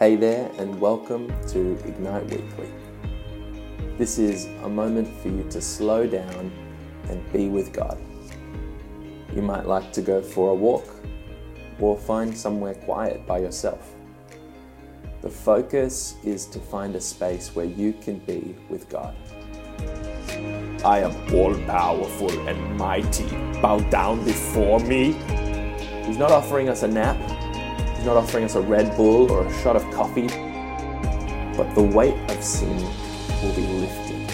Hey there, and welcome to Ignite Weekly. This is a moment for you to slow down and be with God. You might like to go for a walk or find somewhere quiet by yourself. The focus is to find a space where you can be with God. I am all powerful and mighty. Bow down before me. He's not offering us a nap, not offering us a Red Bull or a shot of coffee, but the weight of sin will be lifted.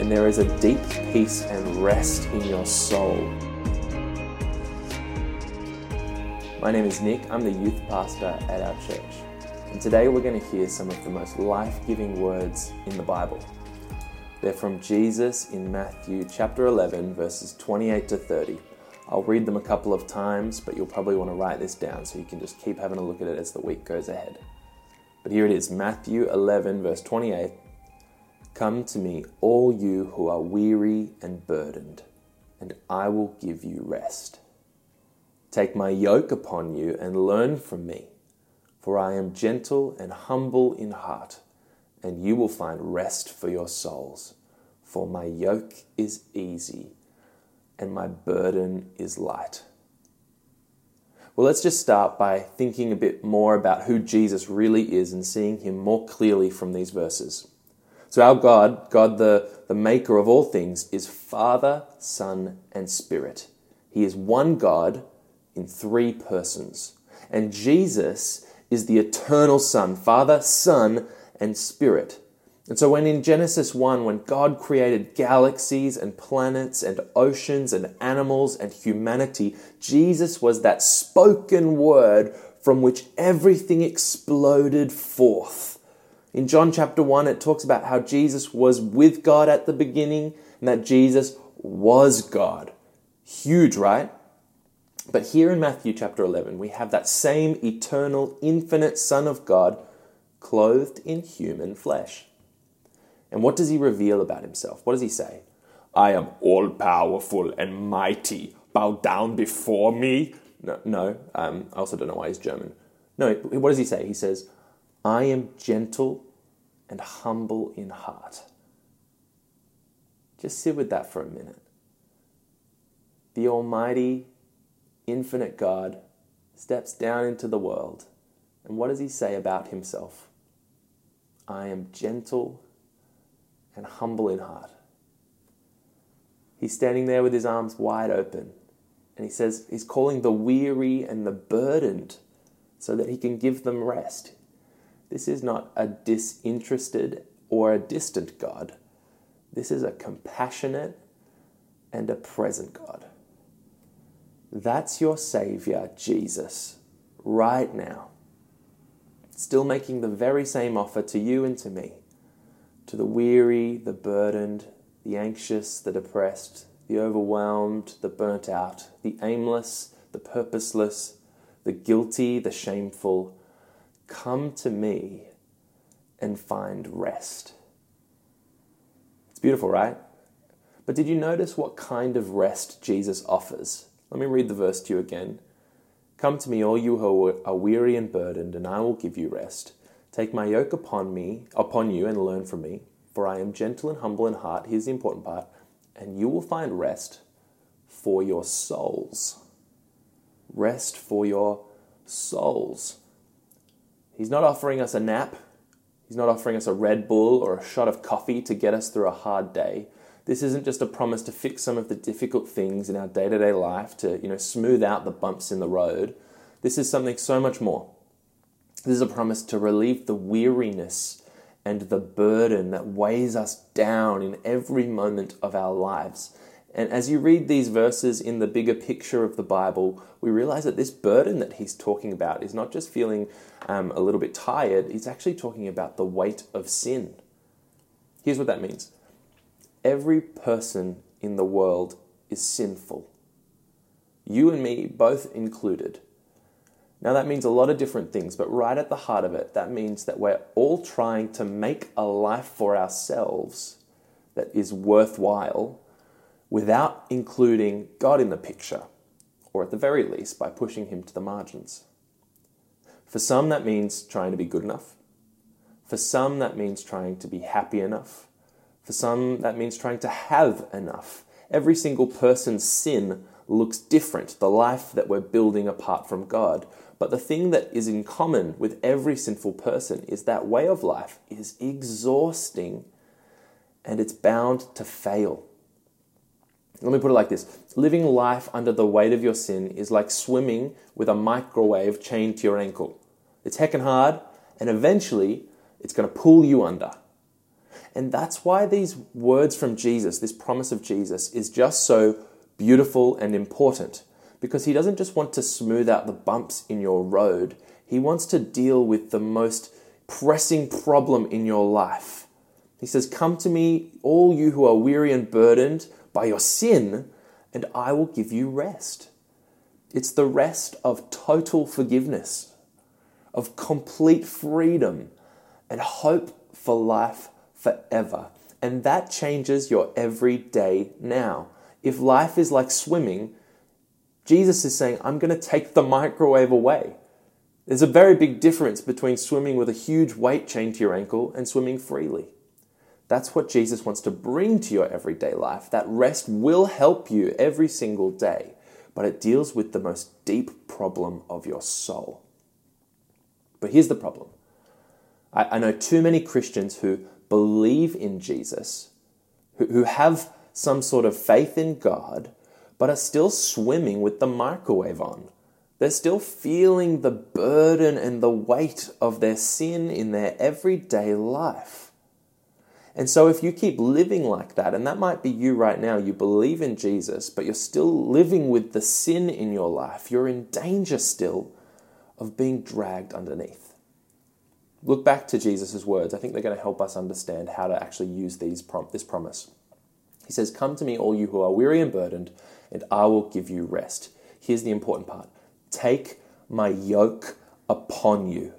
And there is a deep peace and rest in your soul. My name is Nick, I'm the youth pastor at our church. And today we're going to hear some of the most life giving words in the Bible. They're from Jesus in Matthew chapter 11, verses 28 to 30. I'll read them a couple of times, but you'll probably want to write this down so you can just keep having a look at it as the week goes ahead. But here it is Matthew 11, verse 28. Come to me, all you who are weary and burdened, and I will give you rest. Take my yoke upon you and learn from me, for I am gentle and humble in heart, and you will find rest for your souls. For my yoke is easy and my burden is light. Well, let's just start by thinking a bit more about who Jesus really is and seeing him more clearly from these verses. So, our God, God the, the maker of all things, is Father, Son, and Spirit. He is one God in three persons. And Jesus is the eternal Son, Father, Son, and Spirit. And so, when in Genesis 1, when God created galaxies and planets and oceans and animals and humanity, Jesus was that spoken word from which everything exploded forth. In John chapter 1, it talks about how Jesus was with God at the beginning and that Jesus was God. Huge, right? But here in Matthew chapter 11, we have that same eternal, infinite Son of God clothed in human flesh. And what does he reveal about himself? What does he say? I am all powerful and mighty. Bow down before me. No, no um, I also don't know why he's German. No, what does he say? He says, I am gentle and humble in heart. Just sit with that for a minute. The Almighty, infinite God steps down into the world. And what does he say about himself? I am gentle and humble in heart. He's standing there with his arms wide open, and he says he's calling the weary and the burdened so that he can give them rest. This is not a disinterested or a distant God. This is a compassionate and a present God. That's your Savior, Jesus, right now. Still making the very same offer to you and to me to the weary, the burdened, the anxious, the depressed, the overwhelmed, the burnt out, the aimless, the purposeless, the guilty, the shameful. Come to me and find rest. It's beautiful, right? But did you notice what kind of rest Jesus offers? Let me read the verse to you again. Come to me, all you who are weary and burdened, and I will give you rest. Take my yoke upon me, upon you, and learn from me, for I am gentle and humble in heart. Here's the important part, and you will find rest for your souls. Rest for your souls. He's not offering us a nap. He's not offering us a Red Bull or a shot of coffee to get us through a hard day. This isn't just a promise to fix some of the difficult things in our day-to-day life to, you know, smooth out the bumps in the road. This is something so much more. This is a promise to relieve the weariness and the burden that weighs us down in every moment of our lives. And as you read these verses in the bigger picture of the Bible, we realize that this burden that he's talking about is not just feeling um, a little bit tired, he's actually talking about the weight of sin. Here's what that means every person in the world is sinful, you and me both included. Now, that means a lot of different things, but right at the heart of it, that means that we're all trying to make a life for ourselves that is worthwhile without including God in the picture, or at the very least, by pushing Him to the margins. For some, that means trying to be good enough. For some, that means trying to be happy enough. For some, that means trying to have enough. Every single person's sin looks different, the life that we're building apart from God. But the thing that is in common with every sinful person is that way of life is exhausting and it's bound to fail. Let me put it like this living life under the weight of your sin is like swimming with a microwave chained to your ankle. It's heckin' hard, and eventually it's going to pull you under. And that's why these words from Jesus, this promise of Jesus, is just so beautiful and important. Because he doesn't just want to smooth out the bumps in your road, he wants to deal with the most pressing problem in your life. He says, Come to me, all you who are weary and burdened by your sin, and I will give you rest. It's the rest of total forgiveness, of complete freedom, and hope for life forever. And that changes your everyday now. If life is like swimming, Jesus is saying, I'm going to take the microwave away. There's a very big difference between swimming with a huge weight chained to your ankle and swimming freely. That's what Jesus wants to bring to your everyday life. That rest will help you every single day, but it deals with the most deep problem of your soul. But here's the problem I, I know too many Christians who believe in Jesus, who, who have some sort of faith in God, but are still swimming with the microwave on. They're still feeling the burden and the weight of their sin in their everyday life. And so, if you keep living like that, and that might be you right now, you believe in Jesus, but you're still living with the sin in your life, you're in danger still of being dragged underneath. Look back to Jesus' words. I think they're going to help us understand how to actually use these prom- this promise. He says, Come to me, all you who are weary and burdened, and I will give you rest. Here's the important part Take my yoke upon you,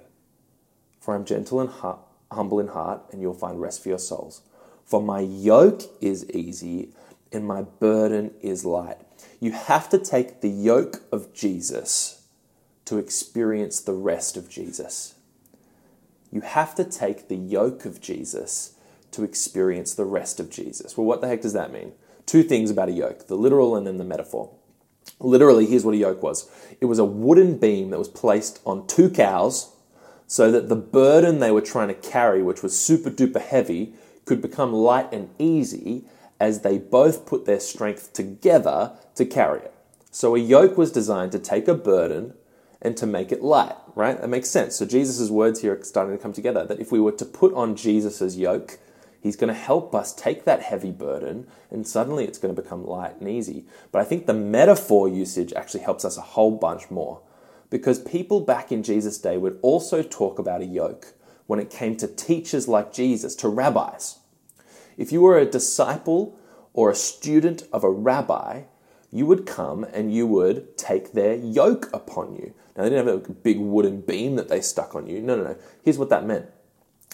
for I'm gentle and heart humble in heart, and you'll find rest for your souls. For my yoke is easy and my burden is light. You have to take the yoke of Jesus to experience the rest of Jesus. You have to take the yoke of Jesus to experience the rest of Jesus. Well, what the heck does that mean? Two things about a yoke the literal and then the metaphor. Literally, here's what a yoke was it was a wooden beam that was placed on two cows so that the burden they were trying to carry, which was super duper heavy, could become light and easy as they both put their strength together to carry it. So a yoke was designed to take a burden and to make it light, right? That makes sense. So Jesus' words here are starting to come together that if we were to put on Jesus' yoke, he's going to help us take that heavy burden and suddenly it's going to become light and easy. But I think the metaphor usage actually helps us a whole bunch more because people back in Jesus' day would also talk about a yoke when it came to teachers like Jesus, to rabbis. If you were a disciple or a student of a rabbi, you would come and you would take their yoke upon you. Now, they didn't have a big wooden beam that they stuck on you. No, no, no. Here's what that meant.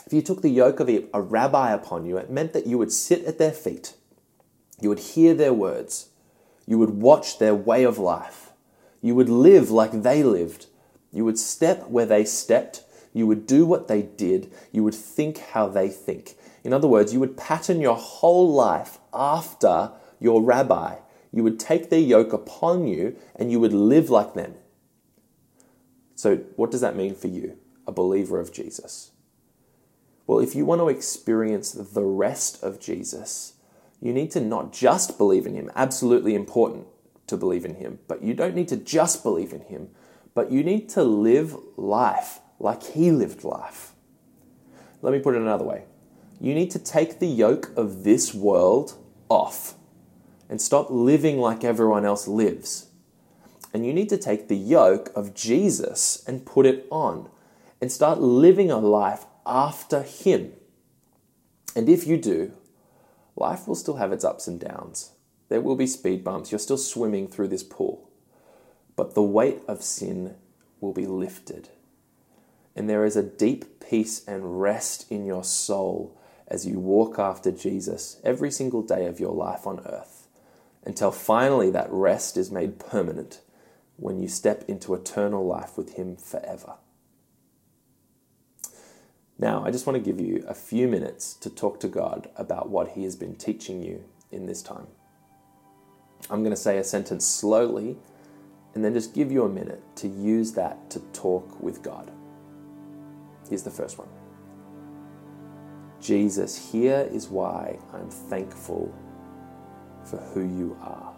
If you took the yoke of a rabbi upon you, it meant that you would sit at their feet, you would hear their words, you would watch their way of life, you would live like they lived. You would step where they stepped. You would do what they did. You would think how they think. In other words, you would pattern your whole life after your rabbi. You would take their yoke upon you and you would live like them. So, what does that mean for you, a believer of Jesus? Well, if you want to experience the rest of Jesus, you need to not just believe in him, absolutely important, to believe in Him. But you don't need to just believe in Him, but you need to live life like He lived life. Let me put it another way you need to take the yoke of this world off and stop living like everyone else lives. And you need to take the yoke of Jesus and put it on and start living a life after Him. And if you do, life will still have its ups and downs. There will be speed bumps. You're still swimming through this pool. But the weight of sin will be lifted. And there is a deep peace and rest in your soul as you walk after Jesus every single day of your life on earth until finally that rest is made permanent when you step into eternal life with Him forever. Now, I just want to give you a few minutes to talk to God about what He has been teaching you in this time. I'm going to say a sentence slowly and then just give you a minute to use that to talk with God. Here's the first one Jesus, here is why I'm thankful for who you are.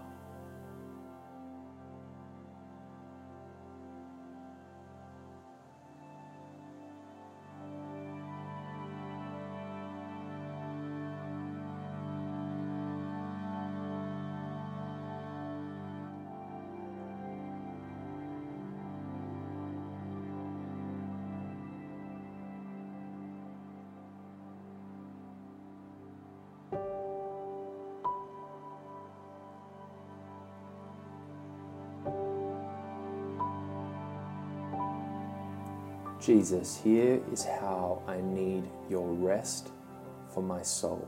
Jesus, here is how I need your rest for my soul.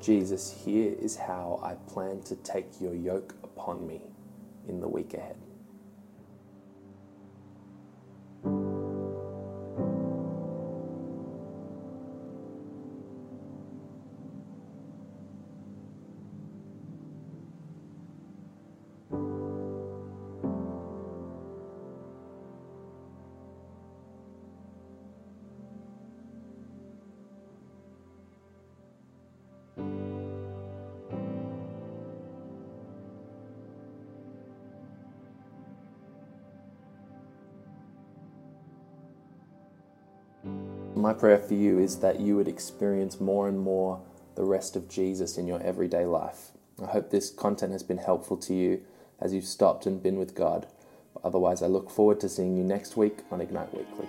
Jesus, here is how I plan to take your yoke upon me in the week ahead. My prayer for you is that you would experience more and more the rest of Jesus in your everyday life. I hope this content has been helpful to you as you've stopped and been with God. Otherwise, I look forward to seeing you next week on Ignite Weekly.